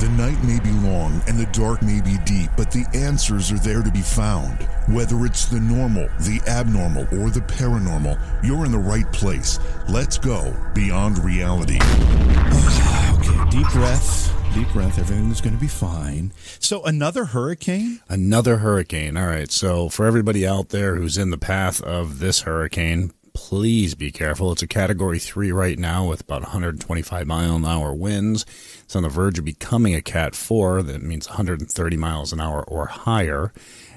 The night may be long and the dark may be deep, but the answers are there to be found. Whether it's the normal, the abnormal, or the paranormal, you're in the right place. Let's go beyond reality. Ah, okay, deep breath. Deep breath. Everything's going to be fine. So, another hurricane? Another hurricane. All right. So, for everybody out there who's in the path of this hurricane, please be careful. It's a category three right now with about 125 mile an hour winds. It's on the verge of becoming a cat four. That means 130 miles an hour or higher.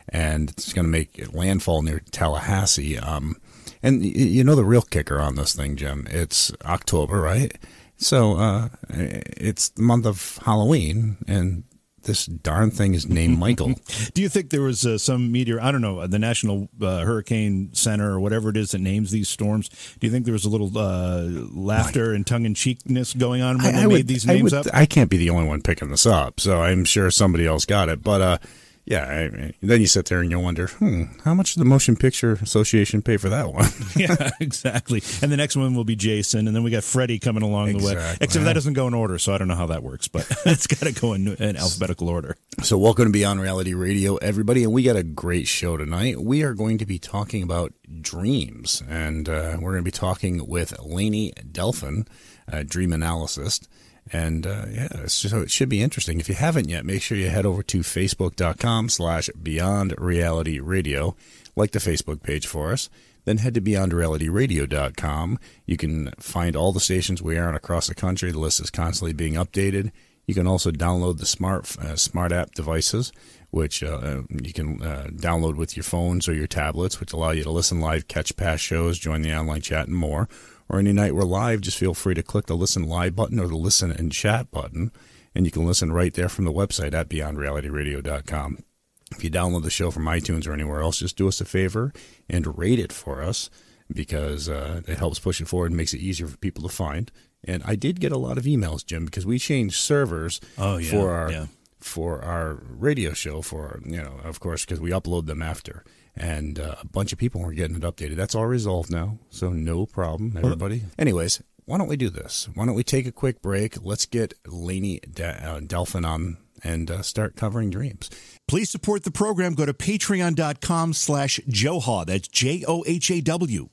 And it's going to make landfall near Tallahassee. Um, and you know the real kicker on this thing, Jim? It's October, right? So uh, it's the month of Halloween, and this darn thing is named Michael. Do you think there was uh, some meteor? I don't know uh, the National uh, Hurricane Center or whatever it is that names these storms. Do you think there was a little uh, laughter and tongue in cheekness going on when I, they I made would, these names I would, up? I can't be the only one picking this up, so I'm sure somebody else got it. But uh, yeah, I, then you sit there and you wonder, hmm, how much did the Motion Picture Association pay for that one? yeah, exactly. And the next one will be Jason, and then we got Freddie coming along exactly. the way. Except that doesn't go in order, so I don't know how that works, but it's got to go in, in alphabetical order. So, welcome to Beyond Reality Radio, everybody, and we got a great show tonight. We are going to be talking about dreams, and uh, we're going to be talking with Lainey Dalfen, a dream analyst. And uh, yeah, so it should be interesting. If you haven't yet, make sure you head over to facebook.com slash beyond reality radio. Like the Facebook page for us. Then head to beyondrealityradio.com. You can find all the stations we are on across the country. The list is constantly being updated. You can also download the smart uh, smart app devices, which uh, uh you can uh, download with your phones or your tablets, which allow you to listen live, catch past shows, join the online chat, and more or any night we're live, just feel free to click the listen live button or the listen and chat button, and you can listen right there from the website at beyondrealityradio.com. If you download the show from iTunes or anywhere else, just do us a favor and rate it for us because uh, it helps push it forward and makes it easier for people to find. And I did get a lot of emails, Jim, because we changed servers oh, yeah, for our yeah. for our radio show. For you know, of course, because we upload them after and uh, a bunch of people were getting it updated. That's all resolved now, so no problem, everybody. Anyways, why don't we do this? Why don't we take a quick break? Let's get Lainey uh, Dalfen on and uh, start covering dreams. Please support the program. Go to patreon.com slash Johaw. That's J-O-H-A-W.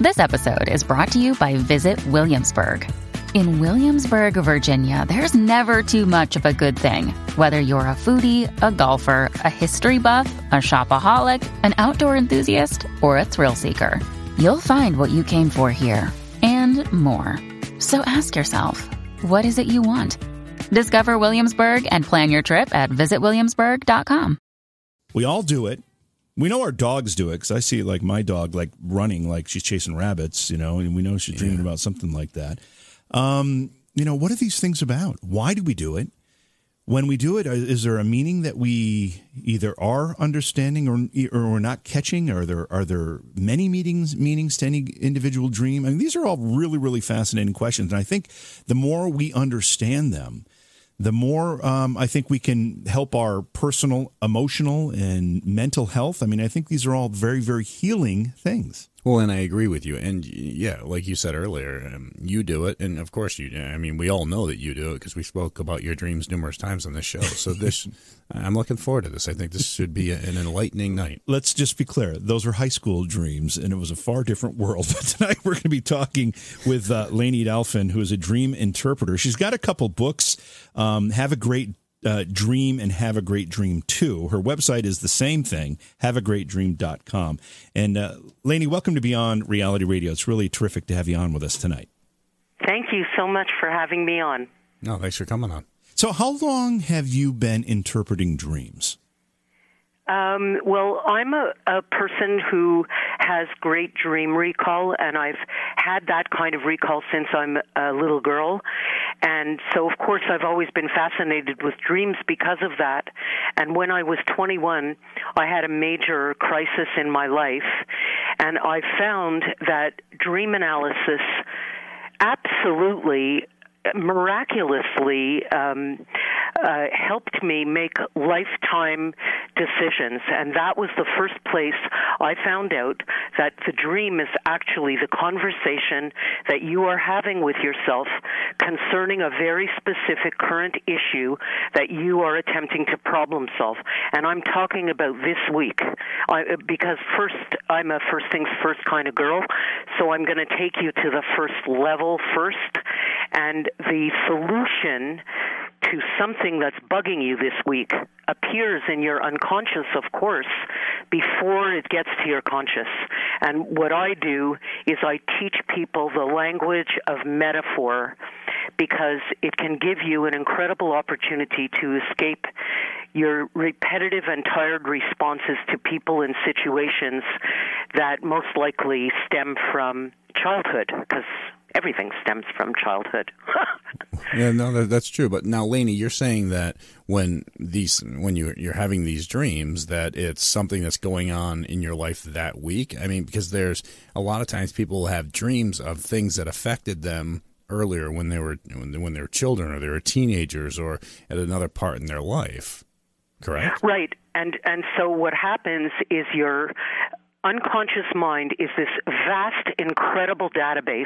This episode is brought to you by Visit Williamsburg. In Williamsburg, Virginia, there's never too much of a good thing. Whether you're a foodie, a golfer, a history buff, a shopaholic, an outdoor enthusiast, or a thrill seeker, you'll find what you came for here and more. So ask yourself, what is it you want? Discover Williamsburg and plan your trip at visitwilliamsburg.com. We all do it. We know our dogs do it because I see like my dog like running like she's chasing rabbits, you know, and we know she's dreaming about something like that. Um, you know, what are these things about? Why do we do it? When we do it, uh, there a meaning that we either are understanding or or we're not catching? Are there are there many meanings meanings to any individual dream? I mean, these are all really really fascinating questions, and I think the more we understand them, the more um, I think we can help our personal, emotional, and mental health. I mean, I think these are all very, very healing things. Well, and I agree with you. And yeah, like you said earlier, um, you do it, and of course you. I mean, we all know that you do it because we spoke about your dreams numerous times on this show. So this, I'm looking forward to this. I think this should be an enlightening night. Let's just be clear; those were high school dreams, and it was a far different world. But tonight we're going to be talking with uh, Lainey who is a dream interpreter. She's got a couple books. Um, Have a great uh, dream and have a great dream too. Her website is the same thing, haveagreatdream.com. And uh, Lainey, welcome to Beyond Reality Radio. It's really terrific to have you on with us tonight. Thank you so much for having me on. No, thanks for coming on. So, how long have you been interpreting dreams? Um, well, I'm a, a person who has great dream recall, and I've had that kind of recall since I'm a little girl. And so, of course, I've always been fascinated with dreams because of that. And when I was 21, I had a major crisis in my life, and I found that dream analysis absolutely miraculously um, uh, helped me make lifetime decisions. And that was the first place I found out that the dream is actually the conversation that you are having with yourself concerning a very specific current issue that you are attempting to problem solve. And I'm talking about this week I, because first, I'm a first things first kind of girl, so I'm going to take you to the first level first. And the solution to something that's bugging you this week appears in your unconscious, of course, before it gets to your conscious. And what I do is I teach people the language of metaphor because it can give you an incredible opportunity to escape your repetitive and tired responses to people and situations that most likely stem from childhood because everything stems from childhood. yeah, no, that, that's true. But now, Lainey, you're saying that when these, when you you're having these dreams, that it's something that's going on in your life that week. I mean, because there's a lot of times people have dreams of things that affected them earlier when they were when they, when they were children or they were teenagers or at another part in their life. Correct. Right. And and so what happens is your unconscious mind is this vast, incredible database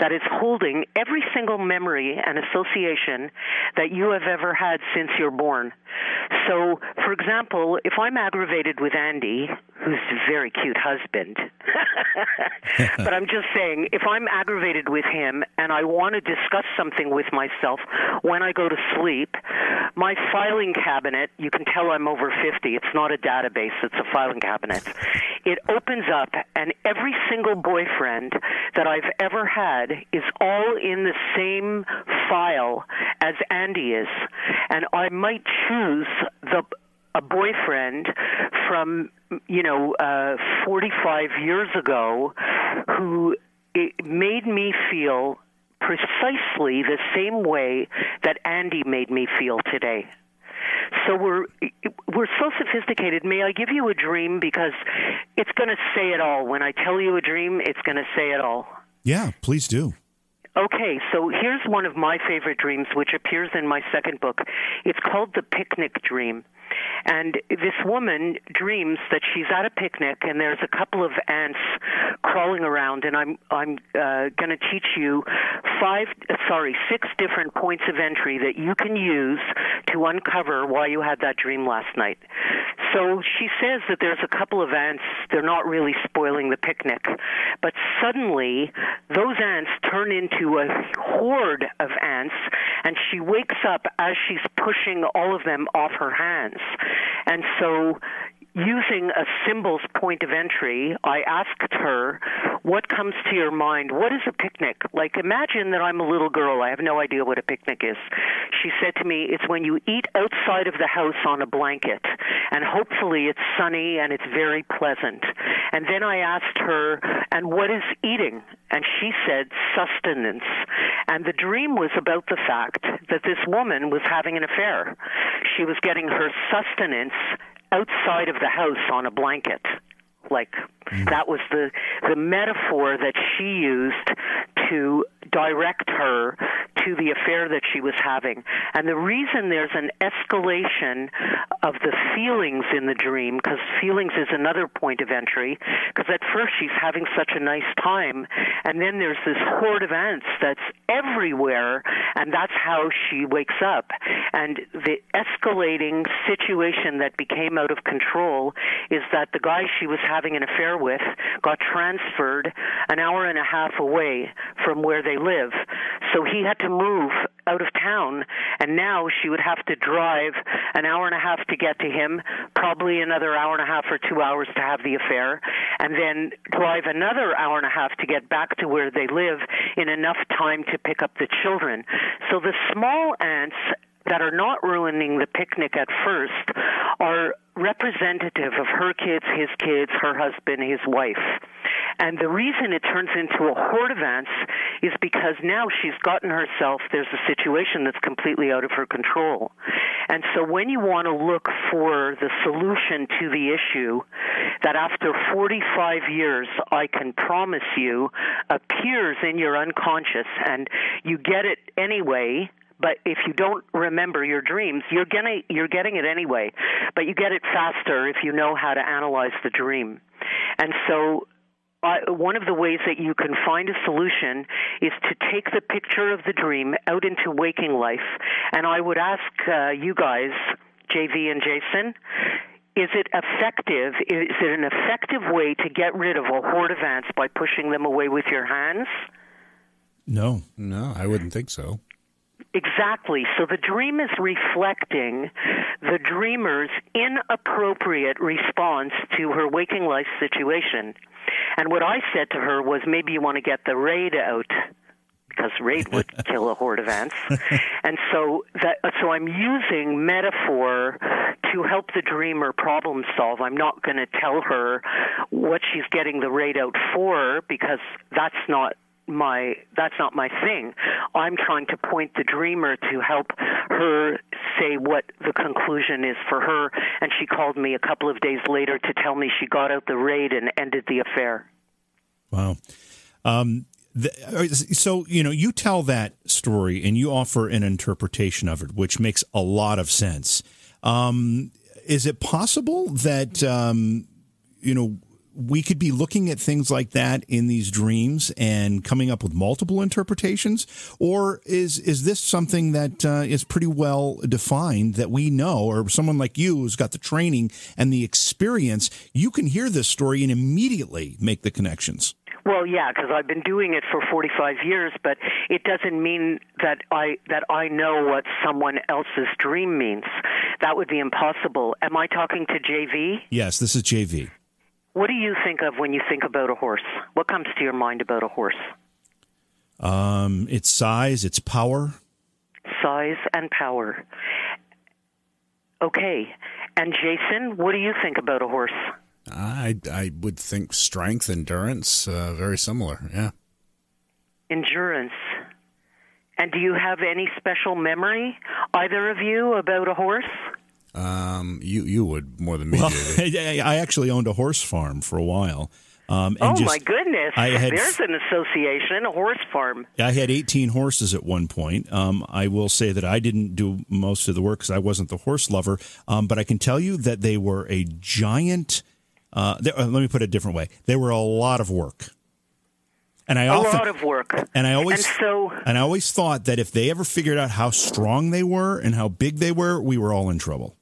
that is holding every single memory and association that you have ever had since you're born. So, for example, if I'm aggravated with Andy, who's a very cute husband, but I'm just saying, if I'm aggravated with him and I want to discuss something with myself when I go to sleep, my filing cabinet, you can tell I'm over 50. It's not a database, it's a filing cabinet. It opens up, and every single boyfriend that I've ever had is all in the same file as Andy is. And I might choose the a boyfriend from you know uh 45 years ago who it made me feel precisely the same way that Andy made me feel today. So we're we're so sophisticated. May I give you a dream because it's going to say it all. When I tell you a dream, it's going to say it all. Yeah, please do. Okay, so here's one of my favorite dreams, which appears in my second book. It's called The Picnic Dream. And this woman dreams that she's at a picnic and there's a couple of ants crawling around and I'm I'm uh, going to teach you five sorry, six different points of entry that you can use to uncover why you had that dream last night. So she says that there's a couple of ants, they're not really spoiling the picnic, but suddenly those ants turn into a horde of ants and she wakes up as she's pushing all of them off her hands. And so using a symbol's point of entry, I asked her, What comes to your mind? What is a picnic? Like, imagine that I'm a little girl. I have no idea what a picnic is. She said to me, It's when you eat outside of the house on a blanket, and hopefully it's sunny and it's very pleasant. And then I asked her, And what is eating? And she said, Sustenance. And the dream was about the fact that this woman was having an affair. She was getting her sustenance outside of the house on a blanket. Like mm. that was the the metaphor that she used to direct her to the affair that she was having. And the reason there's an escalation of the feelings in the dream, because feelings is another point of entry, because at first she's having such a nice time, and then there's this horde of ants that's everywhere, and that's how she wakes up. And the escalating situation that became out of control is that the guy she was having an affair with got transferred an hour and a half away from where they live. So he had to move out of town, and now she would have to drive an hour and a half to get to him, probably another hour and a half or two hours to have the affair, and then drive another hour and a half to get back to where they live in enough time to pick up the children. So the small ants that are not ruining the picnic at first are representative of her kids, his kids, her husband, his wife. And the reason it turns into a horde of ants is because now she's gotten herself, there's a situation that's completely out of her control. And so when you want to look for the solution to the issue that after 45 years, I can promise you, appears in your unconscious and you get it anyway, but if you don't remember your dreams, you're getting you're getting it anyway. But you get it faster if you know how to analyze the dream. And so uh, one of the ways that you can find a solution is to take the picture of the dream out into waking life. And I would ask uh, you guys, JV and Jason, is it effective? Is it an effective way to get rid of a horde of ants by pushing them away with your hands? No. No, I wouldn't think so. Exactly. So the dream is reflecting the dreamer's inappropriate response to her waking life situation. And what I said to her was maybe you want to get the raid out because raid would kill a horde of ants. and so that so I'm using metaphor to help the dreamer problem solve. I'm not going to tell her what she's getting the raid out for because that's not my that's not my thing. I'm trying to point the dreamer to help her say what the conclusion is for her and she called me a couple of days later to tell me she got out the raid and ended the affair. Wow. Um, the, uh, so you know you tell that story and you offer an interpretation of it which makes a lot of sense um, is it possible that um, you know we could be looking at things like that in these dreams and coming up with multiple interpretations, or is is this something that uh, is pretty well defined that we know, or someone like you who's got the training and the experience, you can hear this story and immediately make the connections. Well, yeah, because I've been doing it for 45 years, but it doesn't mean that I that I know what someone else's dream means. That would be impossible. Am I talking to JV? Yes, this is JV. What do you think of when you think about a horse? What comes to your mind about a horse? Um, its size, its power. Size and power. Okay. And Jason, what do you think about a horse? I I would think strength, endurance, uh, very similar. Yeah. Endurance. And do you have any special memory, either of you, about a horse? Um, you you would more than me. Well, I actually owned a horse farm for a while. Um, oh just, my goodness! I had, There's an association, a horse farm. I had 18 horses at one point. Um, I will say that I didn't do most of the work because I wasn't the horse lover. Um, but I can tell you that they were a giant. Uh, they, uh, let me put it a different way. They were a lot of work. And I a often, lot of work. And I always and so and I always thought that if they ever figured out how strong they were and how big they were, we were all in trouble.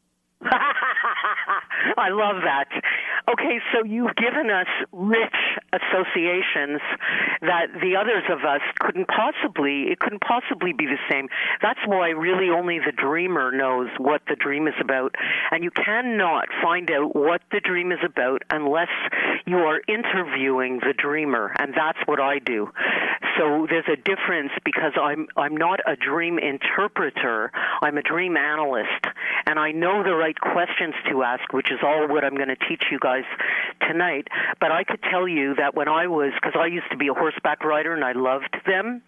I love that. Okay, so you've given us rich associations that the others of us couldn't possibly it couldn't possibly be the same. That's why really only the dreamer knows what the dream is about. And you cannot find out what the dream is about unless you are interviewing the dreamer, and that's what I do. So there's a difference because I'm I'm not a dream interpreter. I'm a dream analyst, and I know the right questions to ask, which is all what I'm going to teach you guys tonight. But I could tell you that when I was, because I used to be a horseback rider and I loved them,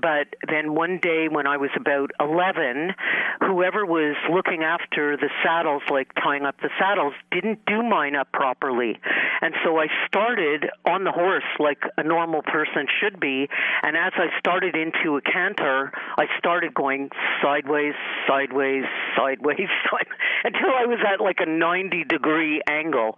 but then one day when I was about 11, whoever was looking after the saddles, like tying up the saddles, didn't do mine up properly. And so I started on the horse like a normal person should be. And as I started into a canter, I started going sideways, sideways, sideways, sideways until I was at like a 90 degree angle.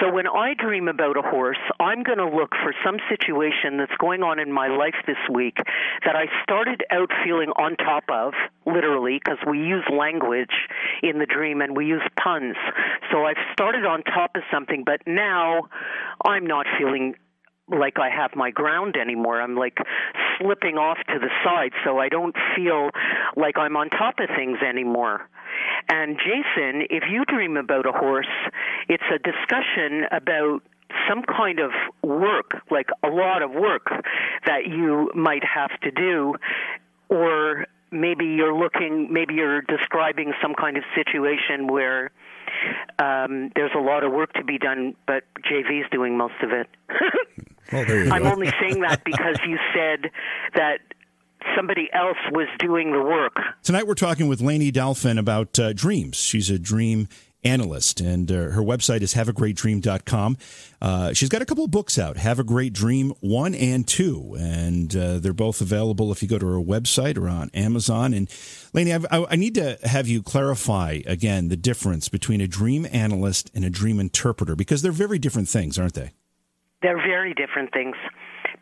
So when I dream about a horse, I'm going to look for some situation that's going on in my life this week that I started out feeling on top of, literally, because we use language in the dream and we use puns. So I've started on top of something, but now I'm not feeling like I have my ground anymore. I'm like slipping off to the side, so I don't feel like I'm on top of things anymore. And Jason, if you dream about a horse, it's a discussion about some kind of work, like a lot of work that you might have to do, or maybe you're looking, maybe you're describing some kind of situation where um, there's a lot of work to be done, but JV's doing most of it. well, I'm go. only saying that because you said that somebody else was doing the work. Tonight we're talking with Lainey Dalfen about uh, dreams. She's a dream analyst, and uh, her website is haveagreatdream.com. Uh, she's got a couple of books out, Have a Great Dream 1 and 2, and uh, they're both available if you go to her website or on Amazon. And Lainey, I, I need to have you clarify again the difference between a dream analyst and a dream interpreter because they're very different things, aren't they? They're very different things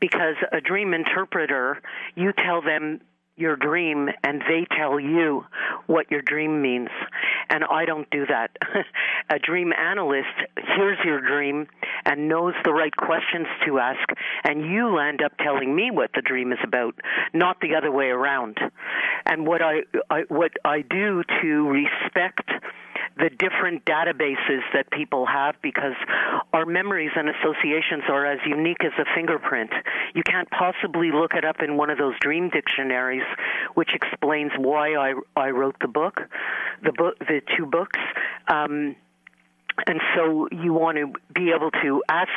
because a dream interpreter, you tell them your dream and they tell you what your dream means. And I don't do that. a dream analyst hears your dream and knows the right questions to ask, and you end up telling me what the dream is about, not the other way around. And what I, I what I do to respect the different databases that people have because our memories and associations are as unique as a fingerprint. You can't possibly look it up in one of those dream dictionaries, which explains why I, I wrote the book, the book, the two books. Um, and so you want to be able to ask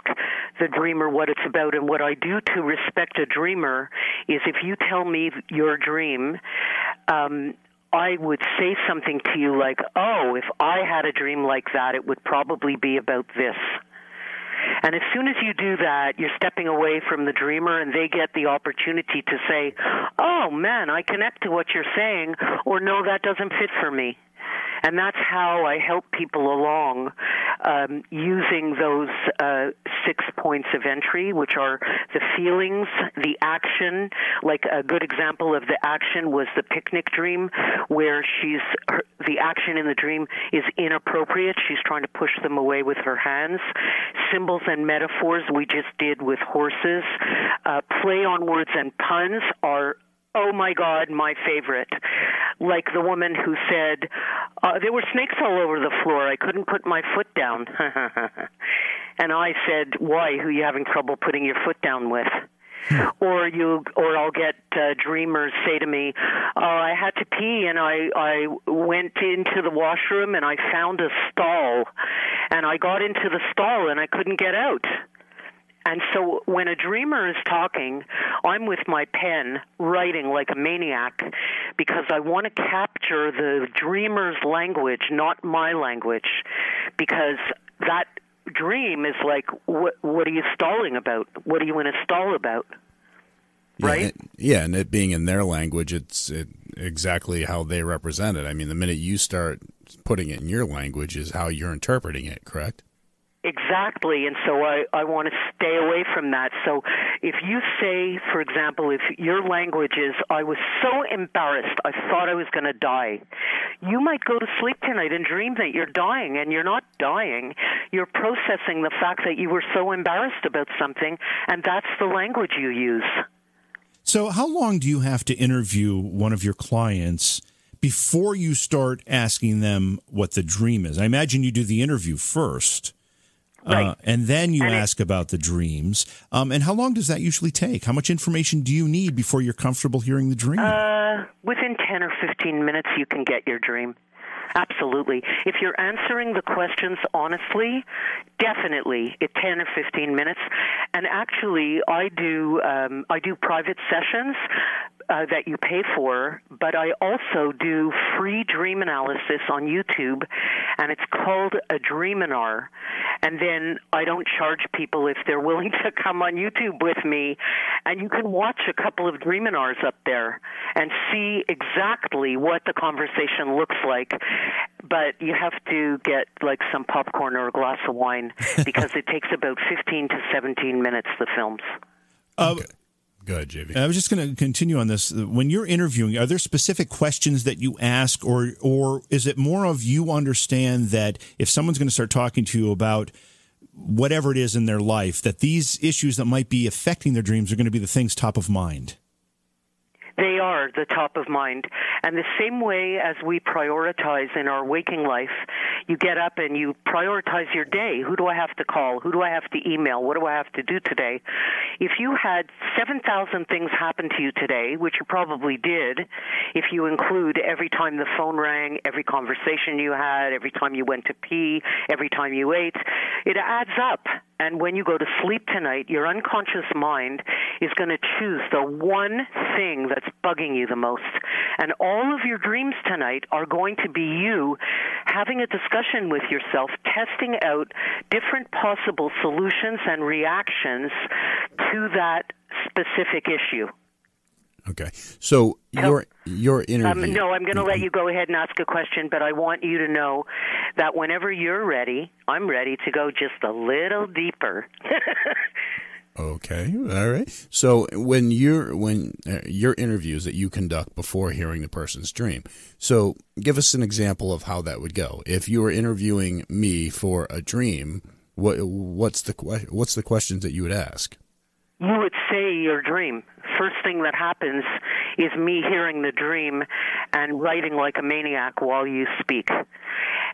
the dreamer what it's about. And what I do to respect a dreamer is if you tell me your dream, um, I would say something to you like, oh, if I had a dream like that, it would probably be about this. And as soon as you do that, you're stepping away from the dreamer and they get the opportunity to say, oh man, I connect to what you're saying, or no, that doesn't fit for me. And that's how I help people along um, using those uh, six points of entry, which are the feelings, the action. Like a good example of the action was the picnic dream, where she's her, the action in the dream is inappropriate. She's trying to push them away with her hands. Symbols and metaphors we just did with horses. Uh, play on words and puns are oh my God, my favorite. Like the woman who said, uh, there were snakes all over the floor. I couldn't put my foot down. and I said, why? Who are you having trouble putting your foot down with? or you or I'll get uh, dreamers say to me, "Oh, I had to pee and I I went into the washroom and I found a stall and I got into the stall and I couldn't get out." And so when a dreamer is talking, I'm with my pen writing like a maniac because I want to capture the dreamer's language, not my language, because that dream is like, what, what are you stalling about? What are you in a stall about? Right? Yeah, it, yeah, and it being in their language, it's it, exactly how they represent it. I mean, the minute you start putting it in your language is how you're interpreting it, correct? Exactly, and so I, I want to stay away from that. So if you say, for example, if your language is, I was so embarrassed, I thought I was going to die, you might go to sleep tonight and dream that you're dying, and you're not dying. You're processing the fact that you were so embarrassed about something, and that's the language you use. So, how long do you have to interview one of your clients? Before you start asking them what the dream is, I imagine you do the interview first. Right. Uh, and then you and ask it, about the dreams. Um, and how long does that usually take? How much information do you need before you're comfortable hearing the dream? Uh, within 10 or 15 minutes, you can get your dream. Absolutely. If you're answering the questions honestly, definitely at 10 or 15 minutes. And actually, I do um, I do private sessions uh, that you pay for, but I also do free dream analysis on YouTube, and it's called a Dreaminar. And then I don't charge people if they're willing to come on YouTube with me, and you can watch a couple of Dreaminars up there and see exactly what the conversation looks like. But you have to get like some popcorn or a glass of wine because it takes about 15 to 17 minutes. The films. Uh, okay. Go ahead, JV. I was just going to continue on this. When you're interviewing, are there specific questions that you ask, or or is it more of you understand that if someone's going to start talking to you about whatever it is in their life, that these issues that might be affecting their dreams are going to be the things top of mind? They are the top of mind. And the same way as we prioritize in our waking life, you get up and you prioritize your day. Who do I have to call? Who do I have to email? What do I have to do today? If you had 7,000 things happen to you today, which you probably did, if you include every time the phone rang, every conversation you had, every time you went to pee, every time you ate, it adds up. And when you go to sleep tonight, your unconscious mind is going to choose the one thing that's bugging you the most. And all of your dreams tonight are going to be you having a discussion with yourself, testing out different possible solutions and reactions to that specific issue. Okay. So your your interview. Um, no, I'm going to let you go ahead and ask a question, but I want you to know that whenever you're ready, I'm ready to go just a little deeper. Okay, all right. So when you're when uh, your interviews that you conduct before hearing the person's dream, so give us an example of how that would go. If you were interviewing me for a dream, what what's the what's the questions that you would ask? You would say your dream. First thing that happens is me hearing the dream and writing like a maniac while you speak.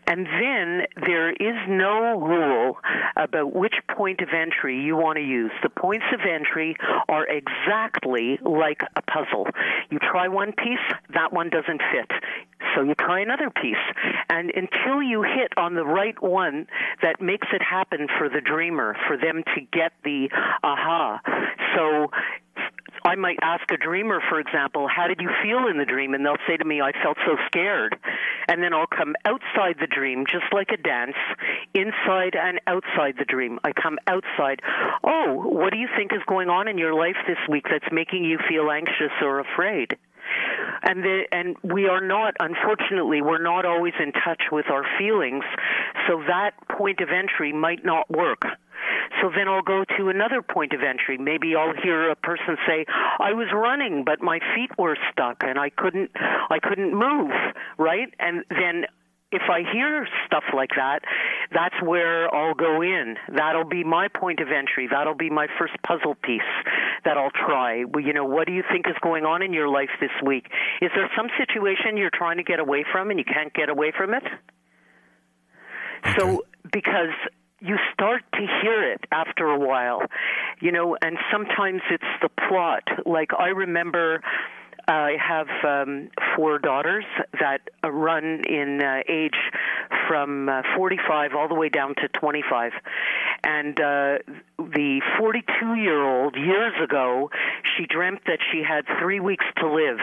And then there is no rule about which point of entry you want to use. The points of entry are exactly like a puzzle. You try one piece, that one doesn't fit. So you try another piece. And until you hit on the right one that makes it happen for the dreamer, for them to get the aha. So I might ask a dreamer, for example, how did you feel in the dream? And they'll say to me, I felt so scared. And then I'll come outside the dream, just like a dance, inside and outside the dream. I come outside. Oh, what do you think is going on in your life this week that's making you feel anxious or afraid? and the, and we are not unfortunately we're not always in touch with our feelings so that point of entry might not work so then I'll go to another point of entry. Maybe I'll hear a person say, "I was running, but my feet were stuck and I couldn't I couldn't move." Right? And then if I hear stuff like that, that's where I'll go in. That'll be my point of entry. That'll be my first puzzle piece that I'll try. Well, you know, what do you think is going on in your life this week? Is there some situation you're trying to get away from and you can't get away from it? So, because you start to hear it after a while, you know, and sometimes it's the plot. Like I remember I have um, four daughters that uh, run in uh, age from uh, 45 all the way down to 25. And uh, the 42 year old, years ago, she dreamt that she had three weeks to live.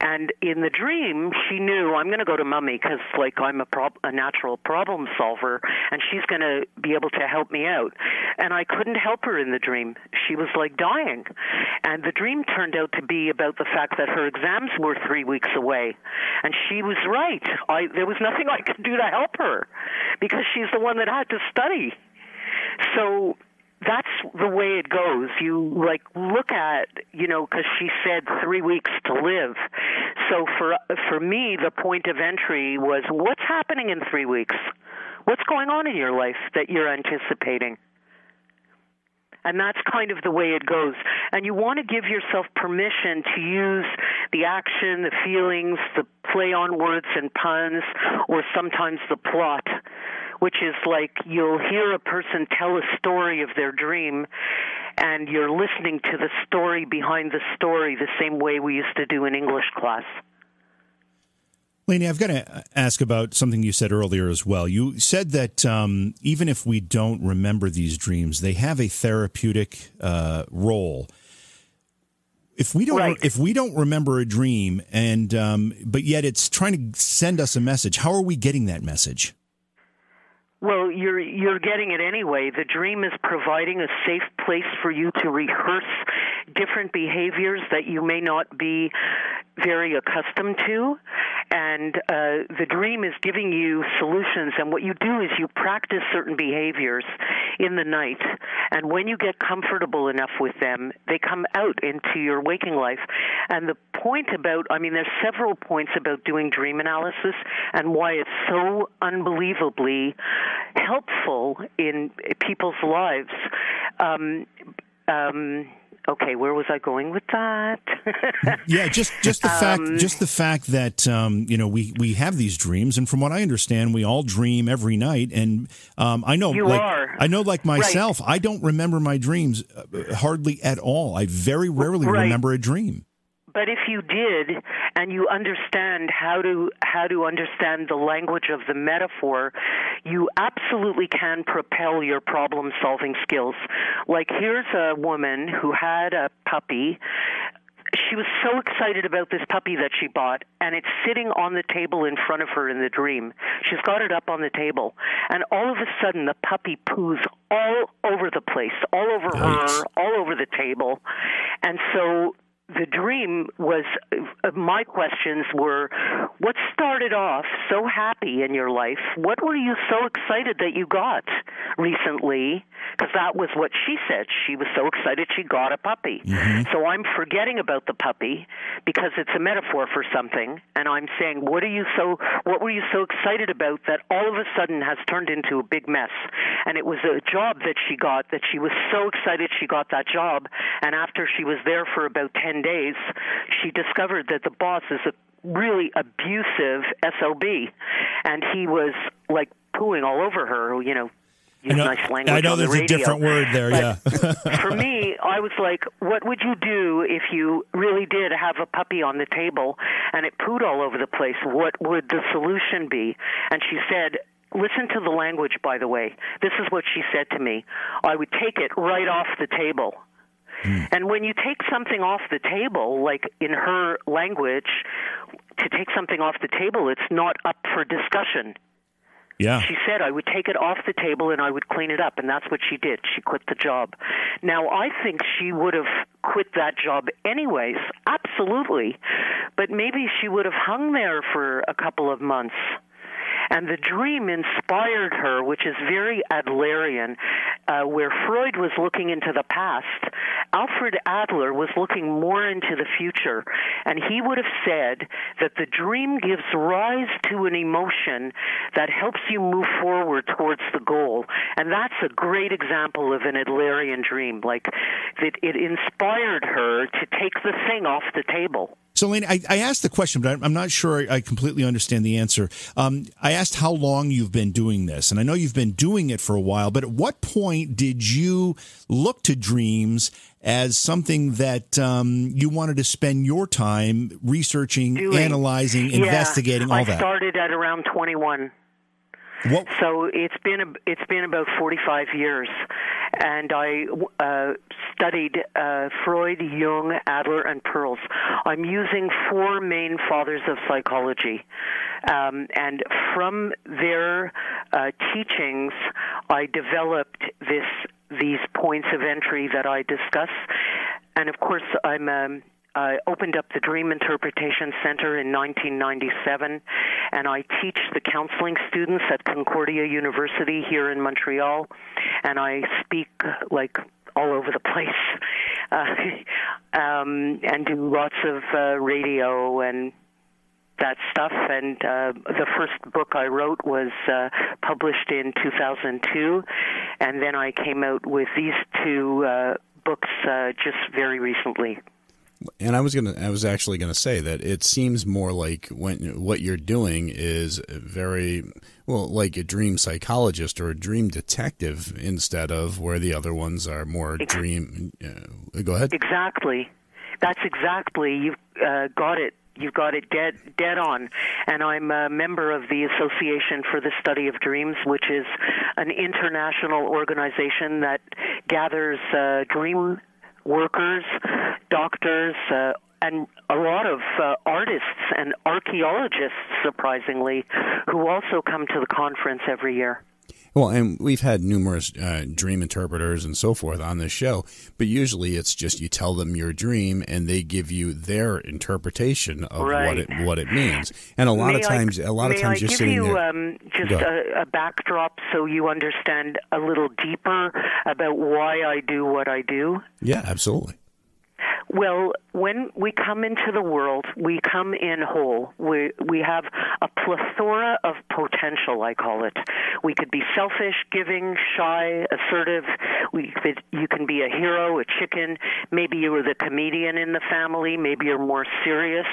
And in the dream, she knew I'm going to go to mummy because, like, I'm a, prob- a natural problem solver, and she's going to be able to help me out. And I couldn't help her in the dream. She was like dying. And the dream turned out to be about the fact that her exams were three weeks away. And she was right. I, there was nothing I could do to help her because she's the one that had to study. So that's the way it goes. You like look at, you know, because she said three weeks to live. So for for me, the point of entry was what's happening in three weeks. What's going on in your life that you're anticipating? And that's kind of the way it goes. And you want to give yourself permission to use the action, the feelings, the play on words and puns, or sometimes the plot which is like you'll hear a person tell a story of their dream and you're listening to the story behind the story the same way we used to do in English class. Lainey, I've got to ask about something you said earlier as well. You said that um, even if we don't remember these dreams, they have a therapeutic uh, role. If we don't, right. if we don't remember a dream, and um, but yet it's trying to send us a message, how are we getting that message? Well, you're you're getting it anyway. The dream is providing a safe place for you to rehearse different behaviors that you may not be very accustomed to, and uh, the dream is giving you solutions. And what you do is you practice certain behaviors in the night, and when you get comfortable enough with them, they come out into your waking life. And the point about, I mean, there's several points about doing dream analysis and why it's so unbelievably helpful in people's lives. Um, um, okay, where was I going with that? yeah, just just the fact um, just the fact that um, you know we we have these dreams, and from what I understand, we all dream every night. And um, I know, you like, are. I know, like myself, right. I don't remember my dreams uh, hardly at all. I very rarely right. remember a dream. But if you did, and you understand how to how to understand the language of the metaphor, you absolutely can propel your problem solving skills. Like here's a woman who had a puppy she was so excited about this puppy that she bought, and it's sitting on the table in front of her in the dream. She's got it up on the table, and all of a sudden the puppy poos all over the place, all over her, all over the table. And so the dream was uh, my questions were what started off so happy in your life? What were you so excited that you got recently? Because that was what she said. She was so excited she got a puppy. Mm-hmm. So I'm forgetting about the puppy because it's a metaphor for something, and I'm saying, what are you so? What were you so excited about that all of a sudden has turned into a big mess? And it was a job that she got that she was so excited she got that job, and after she was there for about days, she discovered that the boss is a really abusive SOB, and he was like pooing all over her. You know, use know, nice language. I know there's the a different word there. But yeah. for me, I was like, what would you do if you really did have a puppy on the table and it pooed all over the place? What would the solution be? And she said, Listen to the language, by the way. This is what she said to me. I would take it right off the table. Mm. And when you take something off the table, like in her language, to take something off the table, it's not up for discussion. Yeah. She said I would take it off the table and I would clean it up, and that's what she did. She quit the job. Now, I think she would have quit that job anyways, absolutely. But maybe she would have hung there for a couple of months and the dream inspired her, which is very Adlerian, uh, where Freud was looking into the past. Alfred Adler was looking more into the future, and he would have said that the dream gives rise to an emotion that helps you move forward towards the goal. And that's a great example of an Adlerian dream, like that it inspired her to take the thing off the table. So, Lane, I, I, asked the question, but I'm not sure I completely understand the answer. Um, I asked how long you've been doing this, and I know you've been doing it for a while, but at what point did you look to dreams as something that um, you wanted to spend your time researching, doing. analyzing, yeah, investigating, all I that? I started at around 21. What? So it's been a, it's been about 45 years, and I uh, studied uh, Freud, Jung, Adler, and Perls. I'm using four main fathers of psychology, um, and from their uh, teachings, I developed this these points of entry that I discuss. And of course, I'm um, I opened up the Dream Interpretation Center in 1997, and I teach the counseling students at Concordia University here in Montreal, and I speak like all over the place, uh, um, and do lots of uh, radio and that stuff. And uh, the first book I wrote was uh, published in 2002, and then I came out with these two uh, books uh, just very recently. And I was gonna, I was actually gonna say that it seems more like when what you're doing is very well, like a dream psychologist or a dream detective instead of where the other ones are more dream. Uh, go ahead. Exactly, that's exactly you've uh, got it. You've got it dead dead on. And I'm a member of the Association for the Study of Dreams, which is an international organization that gathers uh, dream workers, doctors, uh, and a lot of uh, artists and archaeologists, surprisingly, who also come to the conference every year. Well, and we've had numerous uh, dream interpreters and so forth on this show, but usually it's just you tell them your dream and they give you their interpretation of right. what it what it means. And a lot may of times, I, a lot of times I you're give sitting you, there. Um, just a, a backdrop so you understand a little deeper about why I do what I do. Yeah, absolutely. Well, when we come into the world, we come in whole. We we have a plethora of potential. I call it. We could be selfish, giving, shy, assertive. We could, you can be a hero, a chicken. Maybe you were the comedian in the family. Maybe you're more serious.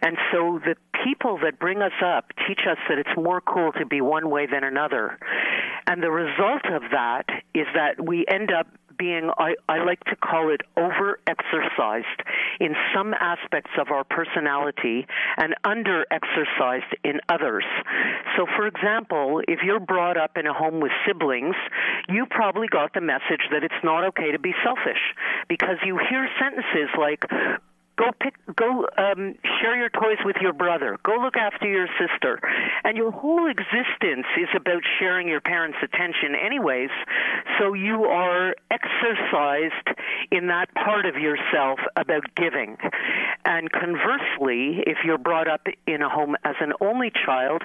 And so the people that bring us up teach us that it's more cool to be one way than another. And the result of that is that we end up being, I, I like to call it over exercised in some aspects of our personality and under exercised in others. So, for example, if you're brought up in a home with siblings, you probably got the message that it's not okay to be selfish because you hear sentences like, go pick go um share your toys with your brother. Go look after your sister. And your whole existence is about sharing your parents attention anyways. So you are exercised in that part of yourself about giving. And conversely if you're brought up in a home as an only child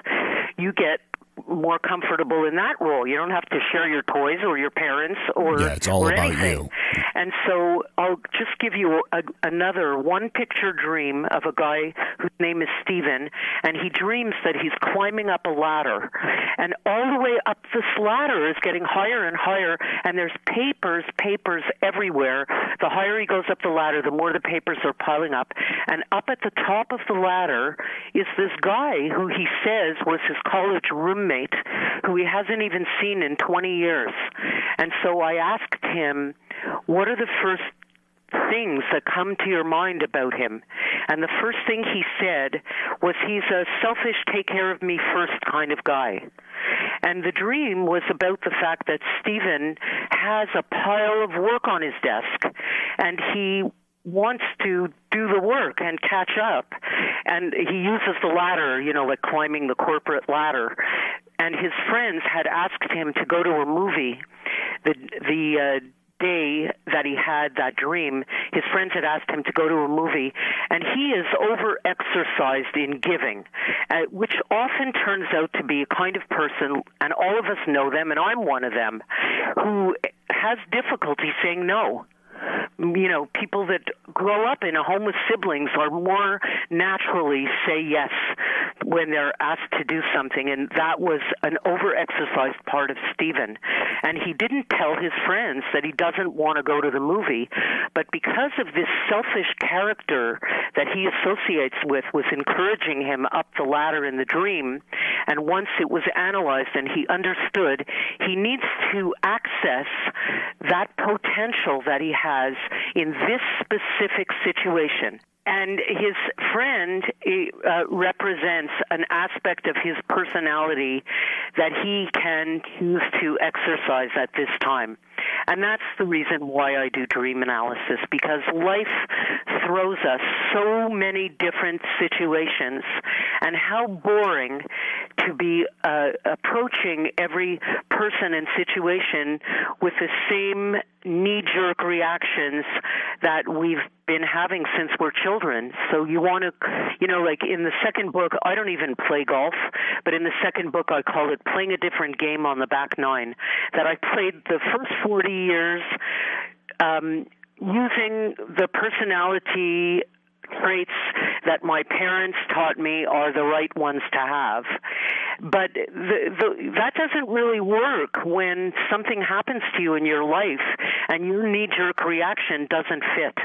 you get more comfortable in that role. You don't have to share your toys or your parents or yeah, it's all or about anything. you. And so I'll just give you a, another one picture dream of a guy whose name is Stephen, and he dreams that he's climbing up a ladder, and all the way up this ladder is getting higher and higher, and there's papers, papers everywhere. The higher he goes up the ladder, the more the papers are piling up, and up at the top of the ladder is this guy who he says was his college roommate, who he hasn't even seen in 20 years. And so I asked him, what are the first things that come to your mind about him? And the first thing he said was he's a selfish, take care of me first kind of guy. And the dream was about the fact that Stephen has a pile of work on his desk and he wants to do the work and catch up. And he uses the ladder you know like climbing the corporate ladder. And his friends had asked him to go to a movie. The the uh day that he had that dream, his friends had asked him to go to a movie, and he is over exercised in giving, uh, which often turns out to be a kind of person, and all of us know them, and I'm one of them, who has difficulty saying no you know, people that grow up in a home with siblings are more naturally say yes when they're asked to do something. And that was an overexercised part of Stephen. And he didn't tell his friends that he doesn't want to go to the movie. But because of this selfish character that he associates with, was encouraging him up the ladder in the dream. And once it was analyzed and he understood, he needs to access that potential that he has in this specific situation and his friend uh, represents an aspect of his personality that he can choose to exercise at this time. And that's the reason why I do dream analysis because life throws us so many different situations and how boring to be uh, approaching every person and situation with the same knee jerk reactions that we've been having since we're children. So you want to, you know, like in the second book, I don't even play golf, but in the second book, I call it playing a different game on the back nine. That I played the first 40 years um, using the personality traits that my parents taught me are the right ones to have. But the, the, that doesn't really work when something happens to you in your life and your knee jerk reaction doesn't fit.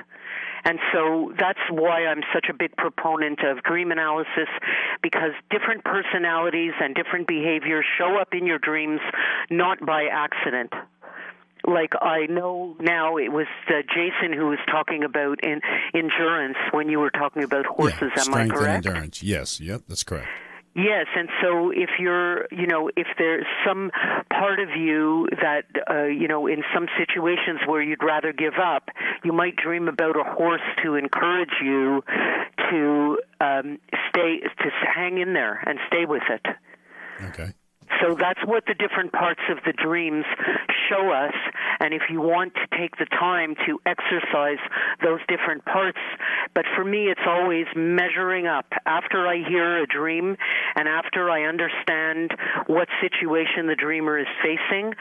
And so that's why I'm such a big proponent of dream analysis because different personalities and different behaviors show up in your dreams not by accident like I know now it was uh, Jason who was talking about in endurance when you were talking about horses. Yeah, am I correct? and endurance. Yes. Yep. That's correct. Yes, and so if you're, you know, if there's some part of you that, uh, you know, in some situations where you'd rather give up, you might dream about a horse to encourage you to um, stay, to hang in there and stay with it. Okay. So that's what the different parts of the dreams show us. And if you want to take the time to exercise those different parts, but for me, it's always measuring up. After I hear a dream and after I understand what situation the dreamer is facing,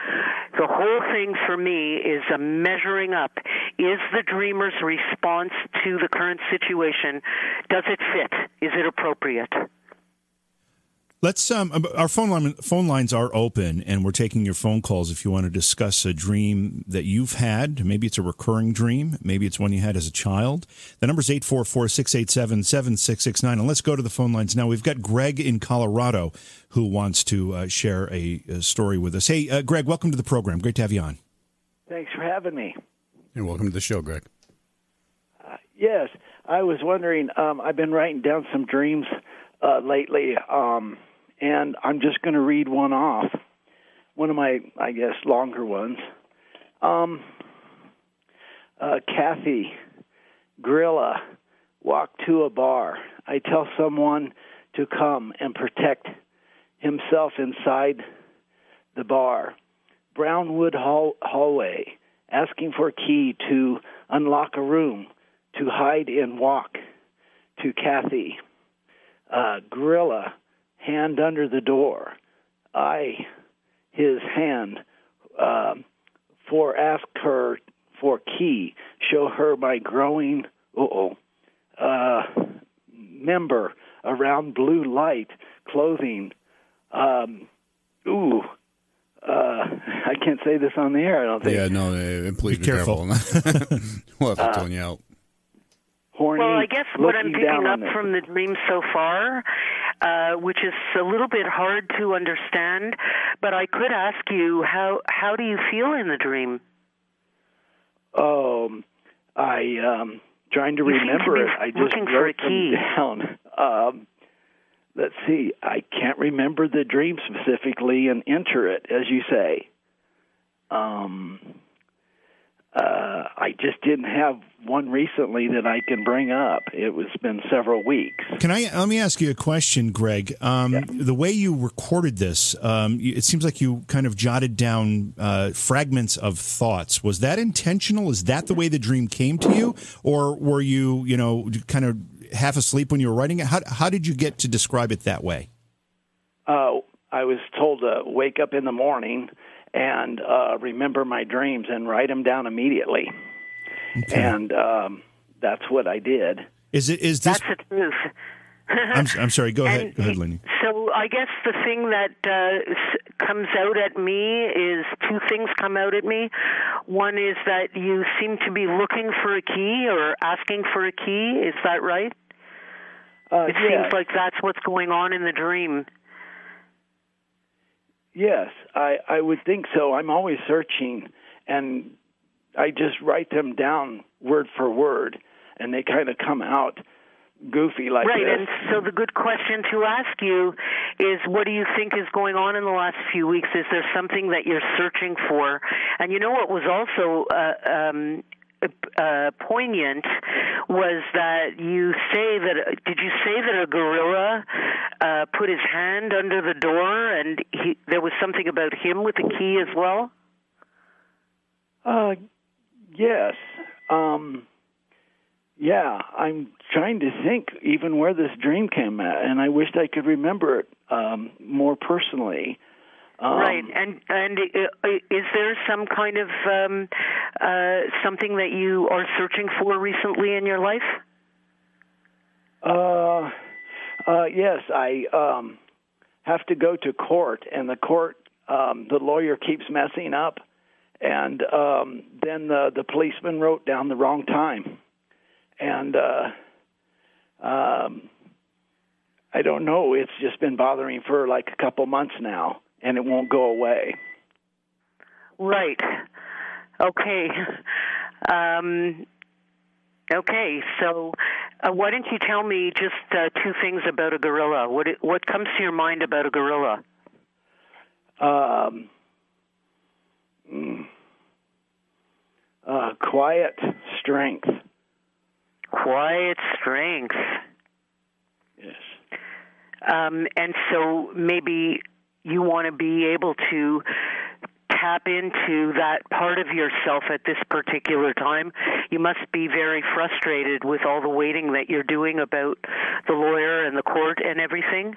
the whole thing for me is a measuring up. Is the dreamer's response to the current situation, does it fit? Is it appropriate? Let's um, our phone line, phone lines are open, and we're taking your phone calls if you want to discuss a dream that you've had. Maybe it's a recurring dream. Maybe it's one you had as a child. The number is 844-687-7669. And let's go to the phone lines now. We've got Greg in Colorado who wants to uh, share a, a, story with us. Hey, uh, Greg, welcome to the program. Great to have you on. Thanks for having me. And welcome to the show, Greg. Uh, yes, I was wondering. Um, I've been writing down some dreams uh, lately. Um, and I'm just going to read one off, one of my, I guess, longer ones. Um, uh, Kathy Grilla walk to a bar. I tell someone to come and protect himself inside the bar. Brownwood hall- hallway, asking for a key to unlock a room, to hide and walk to Kathy. Uh, gorilla, hand under the door. I, his hand, uh, for ask her for key, show her my growing, oh, uh, member around blue light clothing. Um, ooh, uh, I can't say this on the air. I don't think. Yeah, no, uh, please be, Be careful. careful. we'll have to tone you out. Horny, Well, I guess what I'm picking up from the dream so far, uh, which is a little bit hard to understand, but I could ask you how how do you feel in the dream? Um, I um trying to You to remember be it. I just looking for wrote a key. them down. Um, let's see. I can't remember the dream specifically and enter it, as you say. Um, uh, I just didn't have one recently that I can bring up. It was been several weeks. Can I let me ask you a question, Greg? Um, The way you recorded this, um, it seems like you kind of jotted down uh, fragments of thoughts. Was that intentional? Is that the way the dream came to you, or were you, you know, kind of half asleep when you were writing it? How how did you get to describe it that way? Uh, I was told to wake up in the morning and uh, remember my dreams and write them down immediately, and um, that's what I did. Is it is this? That's the truth. I'm, I'm sorry. Go ahead. And Go ahead, Lenny. So I guess the thing that uh, comes out at me is two things come out at me. One is that you seem to be looking for a key or asking for a key. Is that right? Uh, It yes, seems like that's what's going on in the dream. Yes, I I would think so. I'm always searching, and I just write them down word for word, and they kind of come out goofy like Right, this. and so the good question to ask you is what do you think is going on in the last few weeks? Is there something that you're searching for? And you know what was also uh, um, uh, poignant was that you say that did you say that a gorilla uh, put his hand under the door and he, there was something about him with the key as well? Uh, yes. Um, yeah, I'm trying to think even where this dream came at, and I wished I could remember it um, more personally. Um, right, and and is there some kind of um, uh, something that you are searching for recently in your life? Uh, uh, yes, I um, have to go to court, and the court, um, the lawyer keeps messing up, and um, then the the policeman wrote down the wrong time, and uh, um, I don't know. It's just been bothering for like a couple months now, and it won't go away. Right. Okay. Um, okay. So, uh, why don't you tell me just uh, two things about a gorilla? What what comes to your mind about a gorilla? Um, mm, uh, quiet strength. Quiet strength. Yes. Um, and so maybe you want to be able to tap into that part of yourself at this particular time. You must be very frustrated with all the waiting that you're doing about the lawyer and the court and everything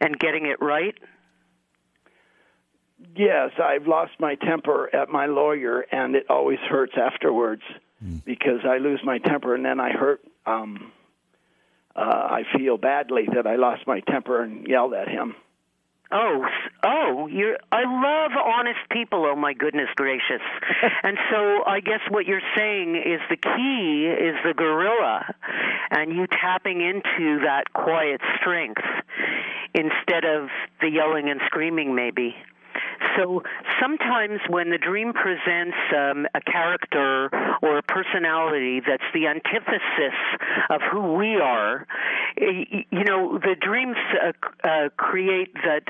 and getting it right. Yes, I've lost my temper at my lawyer, and it always hurts afterwards because I lose my temper, and then I hurt. Um, uh, I feel badly that I lost my temper and yelled at him. Oh, oh, you're I love honest people, oh my goodness gracious. and so I guess what you're saying is the key is the gorilla and you tapping into that quiet strength instead of the yelling and screaming maybe. So sometimes when the dream presents um, a character or a personality that's the antithesis of who we are, y- you know, the dreams uh, uh, create that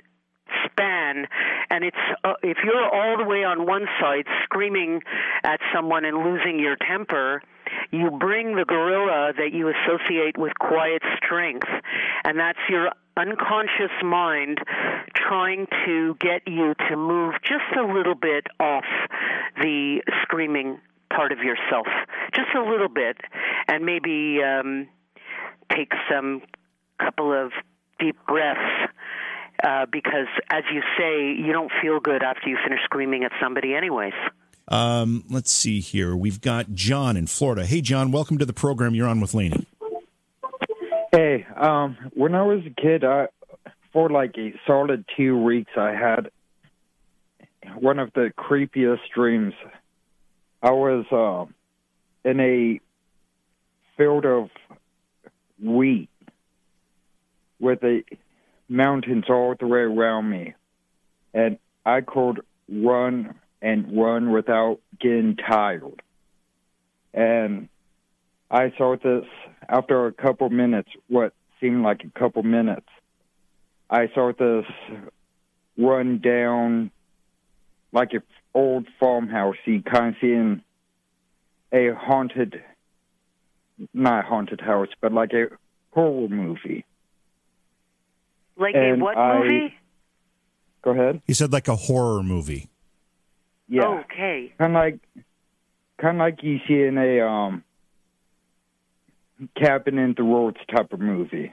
span and it's uh, if you're all the way on one side screaming at someone and losing your temper you bring the gorilla that you associate with quiet strength, and that's your unconscious mind trying to get you to move just a little bit off the screaming part of yourself, just a little bit, and maybe um, take some couple of deep breaths. Uh, because, as you say, you don't feel good after you finish screaming at somebody, anyways. Um, let's see here. We've got John in Florida. Hey, John, welcome to the program. You're on with Laney. Hey, um, when I was a kid, I, for like a solid two weeks, I had one of the creepiest dreams. I was uh, in a field of wheat with the mountains all the way around me, and I could run and run without getting tired. And I saw this after a couple minutes, what seemed like a couple minutes. I saw this run down like an old farmhouse. You kind of see in a haunted, not haunted house, but like a horror movie. Like and a what I, movie? Go ahead. He said like a horror movie. Yeah. Okay. Kind of like, kind of like you see in a um, cabin in the woods type of movie.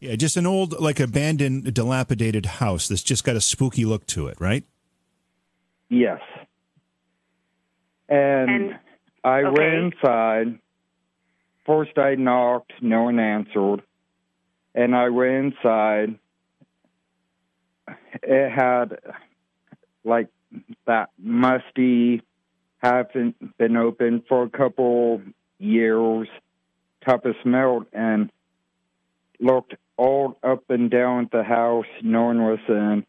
Yeah, just an old, like abandoned, dilapidated house that's just got a spooky look to it, right? Yes. And, and I okay. went inside. First, I knocked, no one answered. And I went inside. It had like that musty, haven't been open for a couple years type of smell and looked all up and down the house no one was in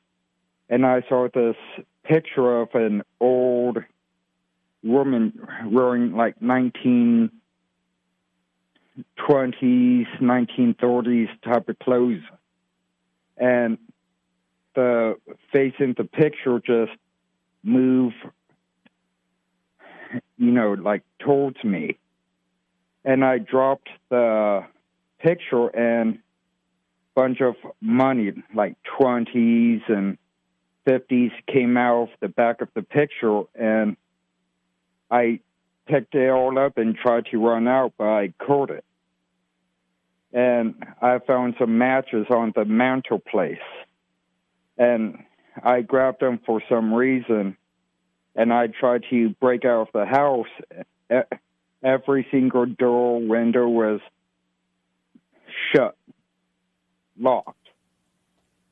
and I saw this picture of an old woman wearing like 1920s, 1930s type of clothes. And the face in the picture just move, you know, like towards me. And I dropped the picture and bunch of money, like 20s and 50s, came out of the back of the picture. And I picked it all up and tried to run out, but I caught it. And I found some matches on the mantelpiece. And I grabbed them for some reason, and I tried to break out of the house. Every single door, window was shut, locked.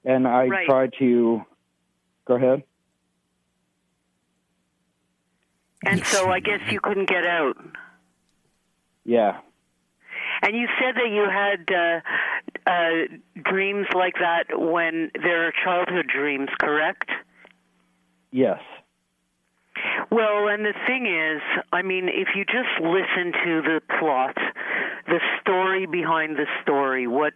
And I right. tried to go ahead. And so I guess you couldn't get out. Yeah. And you said that you had uh, uh, dreams like that when they're childhood dreams, correct? Yes. Well, and the thing is, I mean, if you just listen to the plot, the story behind the story, what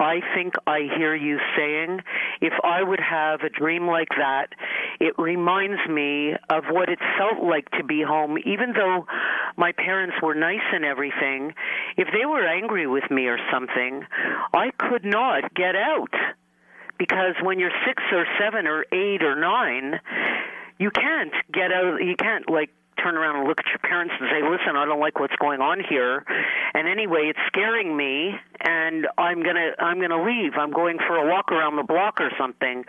I think I hear you saying, if I would have a dream like that, it reminds me of what it felt like to be home, even though my parents were nice and everything. If they were angry with me or something, I could not get out. Because when you're six or seven or eight or nine, you can't get out. You can't like turn around and look at your parents and say, "Listen, I don't like what's going on here." And anyway, it's scaring me, and I'm gonna I'm gonna leave. I'm going for a walk around the block or something.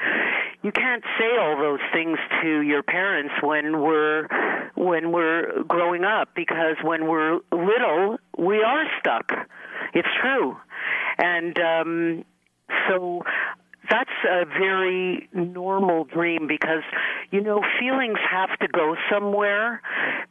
You can't say all those things to your parents when we're when we're growing up because when we're little, we are stuck. It's true, and um, so that's a very normal dream because you know feelings have to go somewhere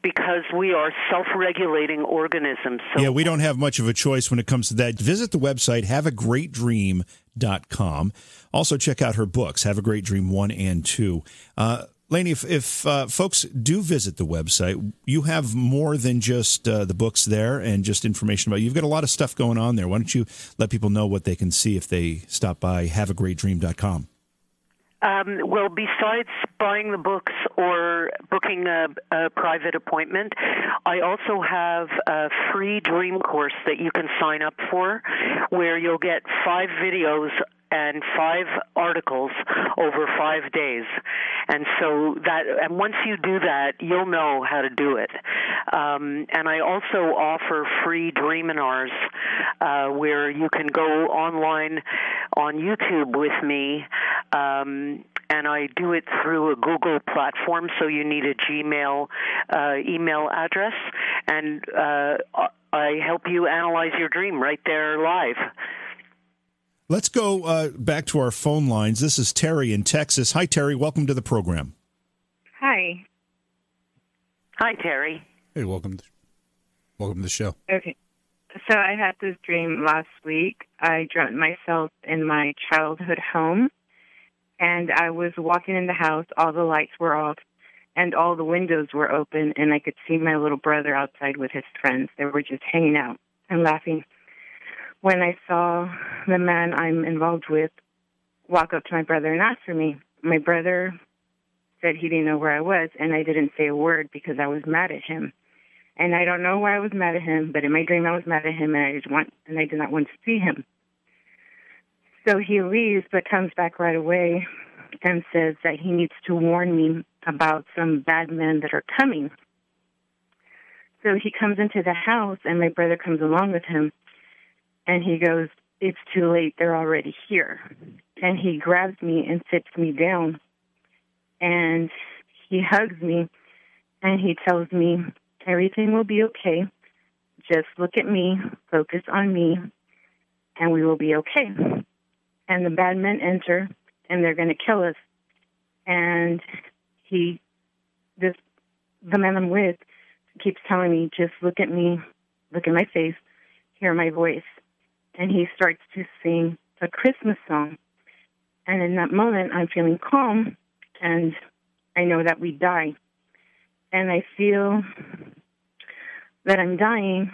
because we are self-regulating organisms. So yeah we don't have much of a choice when it comes to that. Visit the website haveagreatdream.com also check out her books have a great dream 1 and 2 uh, Laney, if, if uh, folks do visit the website, you have more than just uh, the books there and just information about you. You've got a lot of stuff going on there. Why don't you let people know what they can see if they stop by haveagreatdream.com? Um, well, besides buying the books or booking a, a, private appointment, I also have a free dream course that you can sign up for where you'll get five videos and five articles over five days. And so that, and once you do that, you'll know how to do it. Um, and I also offer free Dreaminars uh, where you can go online on YouTube with me. Um, and I do it through a Google platform, so you need a Gmail uh, email address, and uh, I help you analyze your dream right there live. Let's go uh, back to our phone lines. This is Terry in Texas. Hi, Terry. Welcome to the program. Hi. Hi, Terry. Hey, welcome. To, welcome to the show. Okay. So I had this dream last week. I dreamt myself in my childhood home, and I was walking in the house. All the lights were off, and all the windows were open, and I could see my little brother outside with his friends. They were just hanging out and laughing when I saw the man I'm involved with walk up to my brother and ask for me. My brother said he didn't know where I was, and I didn't say a word because I was mad at him. And I don't know why I was mad at him, but in my dream I was mad at him, and I just want and I did not want to see him. So he leaves, but comes back right away and says that he needs to warn me about some bad men that are coming. So he comes into the house, and my brother comes along with him and he goes, It's too late. They're already here. And he grabs me and sits me down. And he hugs me and he tells me, Everything will be okay. Just look at me, focus on me, and we will be okay. And the bad men enter and they're going to kill us. And he, this, the man I'm with, keeps telling me, just look at me, look at my face, hear my voice and he starts to sing a Christmas song. And in that moment, I'm feeling calm and I know that we die. And I feel that I'm dying,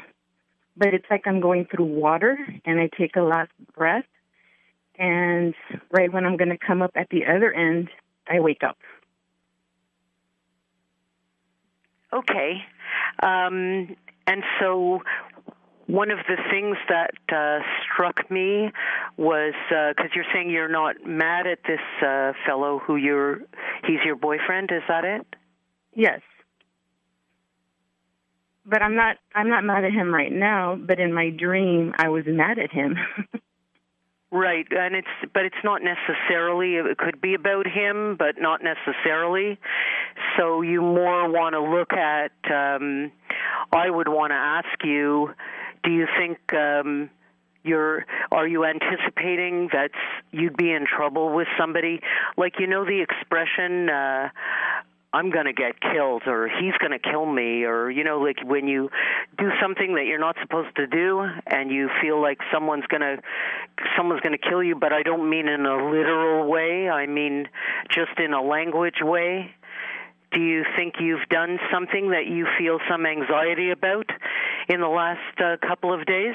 but it's like I'm going through water and I take a last breath. And right when I'm going to come up at the other end, I wake up. Okay. Um, and so one of the things that uh, struck me was because uh, you're saying you're not mad at this uh, fellow who you're he's your boyfriend. Is that it? Yes. But I'm not I'm not mad at him right now, but in my dream I was mad at him. Right, and it's but it's not necessarily it could be about him, but not necessarily. So you more want to look at um I would want to ask you do you think um, you're are you anticipating that you'd be in trouble with somebody? Like you know the expression. Uh, I'm going to get killed or he's going to kill me or you know like when you do something that you're not supposed to do and you feel like someone's going to someone's going to kill you but I don't mean in a literal way I mean just in a language way do you think you've done something that you feel some anxiety about in the last uh, couple of days?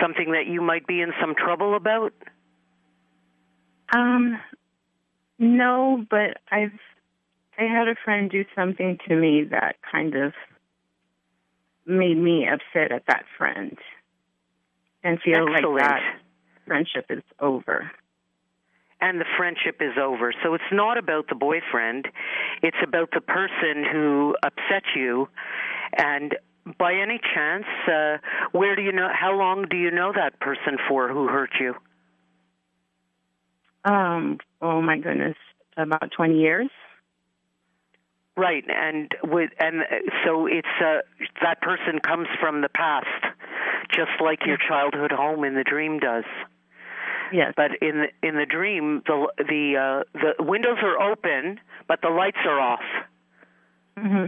Something that you might be in some trouble about? Um, no, but I've I had a friend do something to me that kind of made me upset at that friend and feel Excellent. like that friendship is over and the friendship is over. So it's not about the boyfriend, it's about the person who upset you. And by any chance, uh, where do you know? How long do you know that person for who hurt you? Um. Oh my goodness, about twenty years. Right, and with and so it's uh, that person comes from the past, just like your childhood home in the dream does. Yes. But in the, in the dream, the the uh, the windows are open, but the lights are off. Mm-hmm.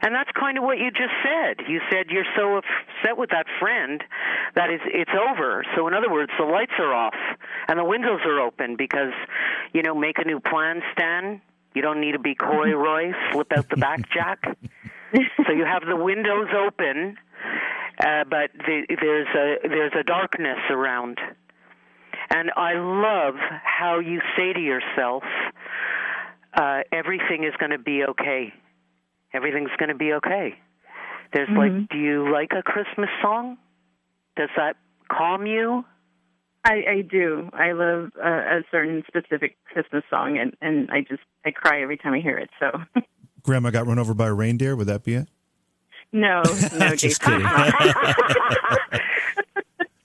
And that's kind of what you just said. You said you're so upset with that friend that is it's over. So in other words, the lights are off and the windows are open because you know make a new plan, Stan. You don't need to be coy, Roy. Slip out the back, Jack. so you have the windows open, uh, but the, there's a there's a darkness around And I love how you say to yourself, uh, everything is going to be okay. Everything's going to be okay. There's Mm-hmm. like, do you like a Christmas song? Does that calm you? I, I do. I love uh, a certain specific Christmas song, and and I just I cry every time I hear it. So Grandma got run over by a reindeer. Would that be it? no, no, Just kidding.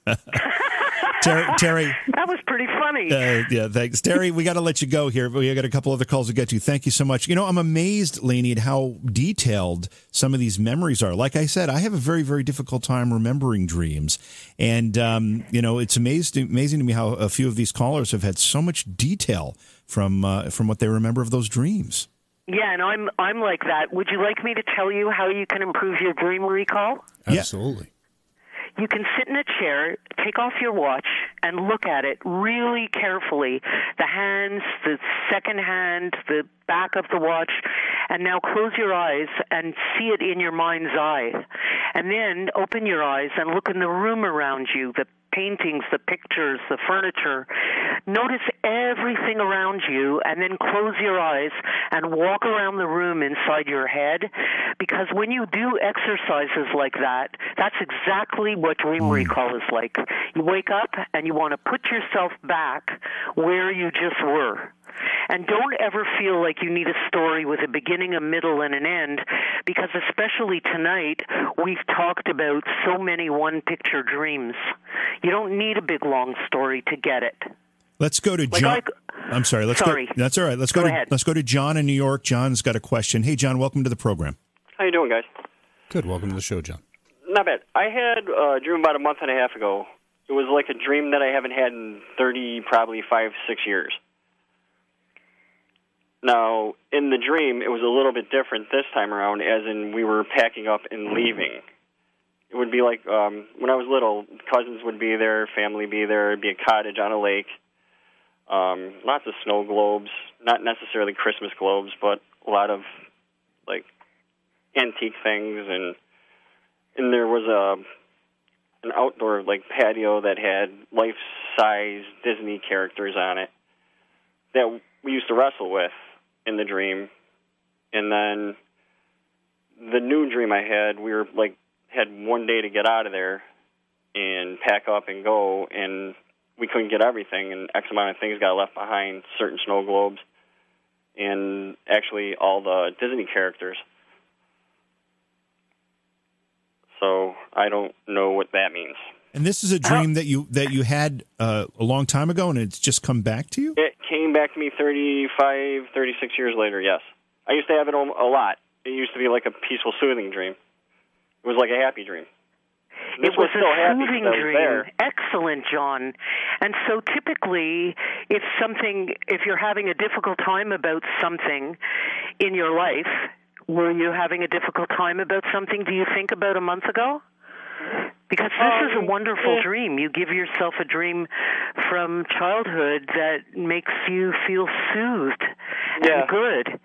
Terry, Terry That was pretty funny. uh, yeah, thanks. Terry, we got to let you go here. We got a couple other calls to get to. Thank you so much. You know, I'm amazed, Lainey, at how detailed some of these memories are. Like I said, I have a very, very difficult time remembering dreams. And, um, you know, it's amazed, amazing to me how a few of these callers have had so much detail from, uh, from what they remember of those dreams. Yeah, and I'm I'm like that. Would you like me to tell you how you can improve your dream recall? Absolutely. You can sit in a chair, take off your watch, and look at it really carefully. The hands, the second hand, the back of the watch, and now close your eyes and see it in your mind's eye. And then open your eyes and look in the room around you, the paintings, the pictures, the furniture. Notice everything around you and then close your eyes and walk around the room inside your head because when you do exercises like that, that's exactly what dream mm. recall is like. You wake up and you want to put yourself back where you just were. And don't ever feel like you need a story with a beginning, a middle, and an end, because especially tonight, we've talked about so many one picture dreams. You don't need a big long story to get it. Let's go to Like John. I- I'm sorry. Let's Sorry. go. That's all right. Let's go, Go to ahead. let's go to John in New York. John's got a question. Hey, John, welcome to the program. How you doing, guys? Good. Welcome to the show, John. Not bad. I had uh, a dream about a month and a half ago. It was like a dream that I haven't had in thirty, probably five, six years. Now, in the dream, it was a little bit different this time around, as in we were packing up and leaving. It would be like um, when I was little, cousins would be there, family be there, it'd be a cottage on a lake, um, lots of snow globes, not necessarily Christmas globes, but a lot of like antique things, and and there was a an outdoor like patio that had life size Disney characters on it that we used to wrestle with in the dream. And then the new dream I had, we were like had one day to get out of there and pack up and go and we couldn't get everything and X amount of things got left behind, certain snow globes and actually all the Disney characters. So I don't know what that means. And this is a dream that you that you had uh, a long time ago, and it's just come back to you. It came back to me 35, 36 years later, yes. I used to have it a lot. It used to be like a peaceful, soothing dream. It was like a happy dream. This it was, still a soothing was dream. there. Excellent, John. And so typically, if something, if you're having a difficult time about something in your life, were you having a difficult time about something? Do you think about a month ago? Because this is a Um, wonderful yeah. dream. You give yourself a dream from childhood that makes you feel soothed Yeah. and good.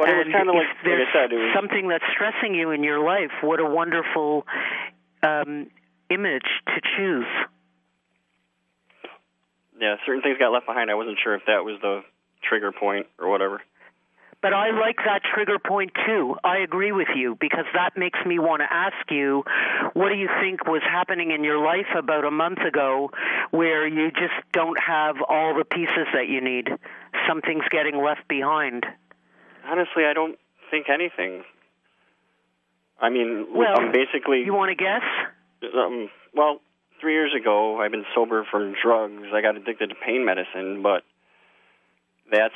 Well, it was and kinda if like- like there's said, was- something that's stressing you in your life, what a wonderful um, image to choose. Yeah, certain things got left behind. I wasn't sure if that was the trigger point or whatever. But I like that trigger point too. I agree with you because that makes me want to ask you what do you think was happening in your life about a month ago where you just don't have all the pieces that you need? Something's getting left behind. Honestly, I don't think anything. I mean, Well, I'm basically. You want to guess? Um, well, three years ago, I've been sober from drugs. I got addicted to pain medicine, but that's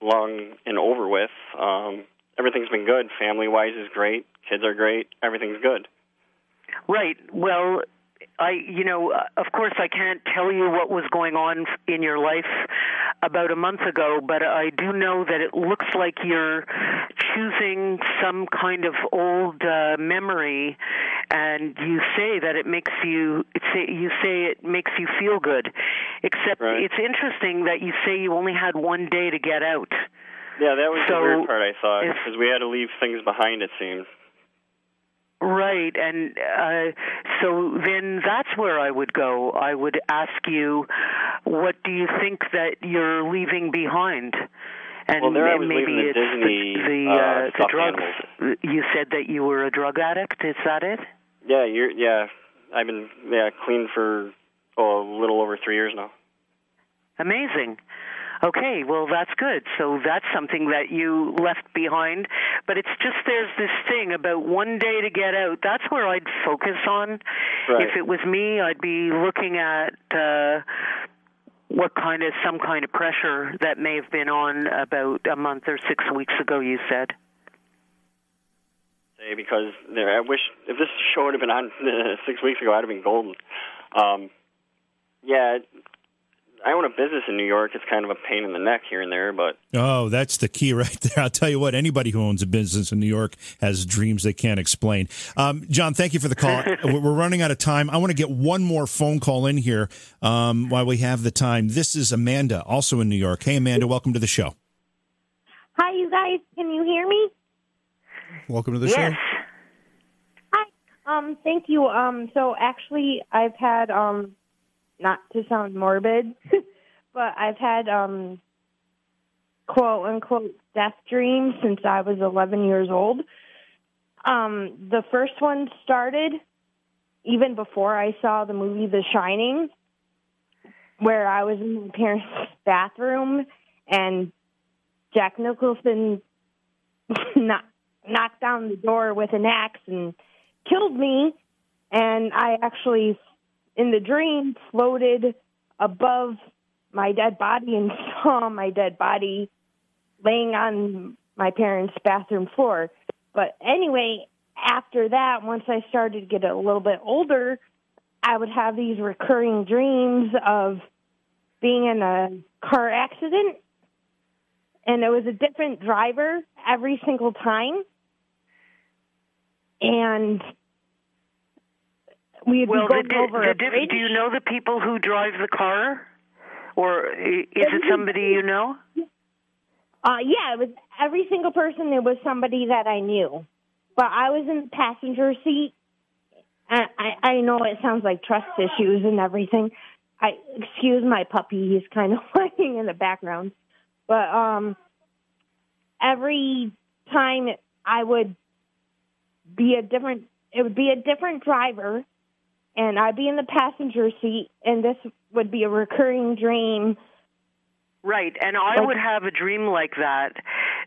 long and over with. Um, everything's been good. Family wise is great. Kids are great. Everything's good. Right. Well, I, you know, uh, of course, I can't tell you what was going on in your life about a month ago, but I do know that it looks like you're choosing some kind of old uh, memory, and you say that it makes you. Say you say it makes you feel good. Except Right. it's interesting that you say you only had one day to get out. Yeah, that was So, the weird part. I thought because we had to leave things behind. It seemed. Right, and uh, so then that's where I would go. I would ask you, what do you think that you're leaving behind? And Well, there I was maybe leaving the it's Disney, the, the, uh, uh, the drugs. animals. You said that you were a drug addict. Is that it? Yeah, you're yeah. I've been yeah clean for oh, a little over three years now. Amazing. Okay, well that's good. So that's something that you left behind, but it's just there's this thing about one day to get out. That's where I'd focus on. Right. If it was me, I'd be looking at uh what kind of some kind of pressure that may have been on about a month or 6 weeks ago you said. Say because there, I wish if this show would have been on six weeks ago, I'd have been golden. Um, yeah, I own a business in New York. It's kind of a pain in the neck here and there, but Oh, that's the key right there. I'll tell you what, anybody who owns a business in New York has dreams they can't explain. Um, John, thank you for the call. We're running out of time. I want to get one more phone call in here um, while we have the time. This is Amanda, also in New York. Hey, Amanda, welcome to the show. Hi, you guys. Can you hear me? Welcome to the yes. show. Hi. Um, thank you. Um, so actually, I've had um, not to sound morbid, but I've had um, quote unquote death dreams since I was 11 years old. Um, the first one started even before I saw the movie The Shining, where I was in my parents' bathroom and Jack Nicholson knock, knocked down the door with an axe and killed me. And I actually, in the dream, floated above my dead body and saw my dead body laying on my parents' bathroom floor. But anyway, after that, once I started to get a little bit older, I would have these recurring dreams of being in a car accident and it was a different driver every single time. And we'd Well, be the, over the bridge. do you know the people who drive the car? Or is it somebody you know? Uh, yeah, it was every single person. It was somebody that I knew, but I was in the passenger seat. I, I I know it sounds like trust issues and everything. I excuse my puppy; he's kind of whining in the background. But um, every time I would be a different, it would be a different driver, and I'd be in the passenger seat, and this would be a recurring dream. Right, and I would have a dream like that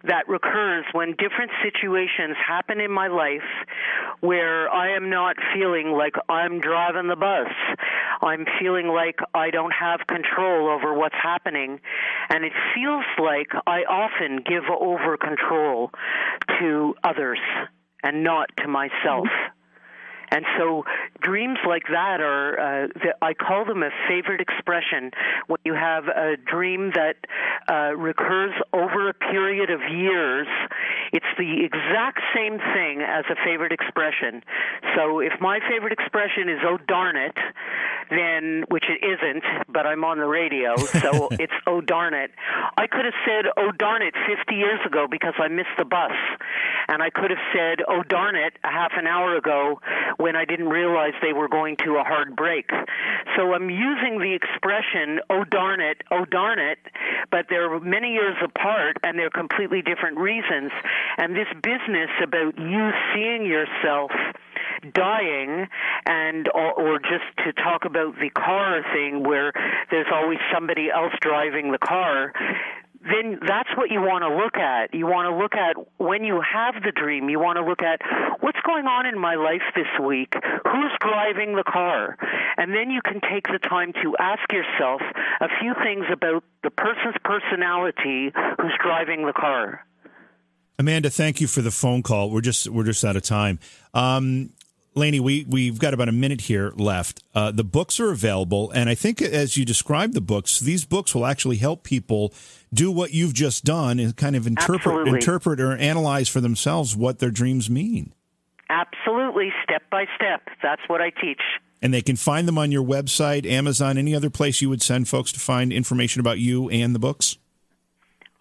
that recurs when different situations happen in my life where I am not feeling like I'm driving the bus. I'm feeling like I don't have control over what's happening, and it feels like I often give over control to others and not to myself. And so dreams like that are, uh, the, I call them a favorite expression. When you have a dream that uh, recurs over a period of years, it's the exact same thing as a favorite expression. So if my favorite expression is, oh darn it, then, which it isn't, but I'm on the radio, so it's oh darn it. I could have said, oh darn it, 50 years ago because I missed the bus. And I could have said, oh darn it, a half an hour ago when I didn't realize they were going to a hard break. So I'm using the expression, oh darn it, oh darn it, but they're many years apart and they're completely different reasons. And this business about you seeing yourself dying and or, just to talk about the car thing where there's always somebody else driving the car then that's what you want to look at. You want to look at when you have the dream, you want to look at what's going on in my life this week? Who's driving the car? And then you can take the time to ask yourself a few things about the person's personality who's driving the car. Amanda, thank you for the phone call. We're just we're just out of time. Um, Laney, we we've got about a minute here left. Uh, the books are available, and I think as you describe the books, these books will actually help people do what you've just done and kind of interpret Absolutely. interpret or analyze for themselves what their dreams mean. Absolutely, step by step. That's what I teach. And they can find them on your website, Amazon, any other place you would send folks to find information about you and the books.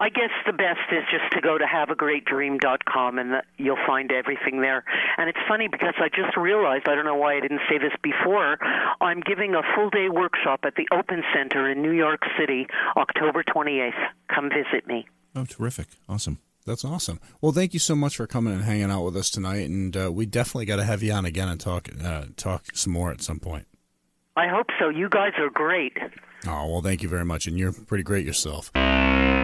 I guess the best is just to go to haveagreatdream.com and you'll find everything there. And it's funny because I just realized, I don't know why I didn't say this before, I'm giving a full day workshop at the Open Center in New York City, October 28th. Come visit me. Oh, terrific. Awesome. That's awesome. Well, thank you so much for coming and hanging out with us tonight. And uh, we definitely got to have you on again and talk, uh, talk some more at some point. I hope so. You guys are great. Oh, well, thank you very much. And you're pretty great yourself.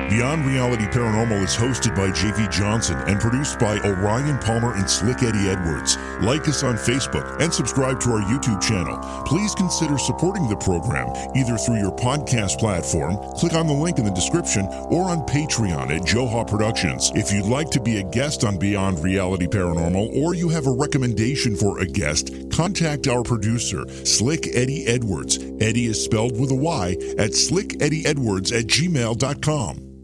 Beyond Reality Paranormal is hosted by JV Johnson and produced by Orion Palmer and Slick Eddie Edwards. Like us on Facebook and subscribe to our YouTube channel. Please consider supporting the program either through your podcast platform, click on the link in the description, or on Patreon at Joha Productions. If you'd like to be a guest on Beyond Reality Paranormal or you have a recommendation for a guest, contact our producer, Slick Eddie Edwards. Eddie is spelled with a Y at slickeddieedwards at gmail.com.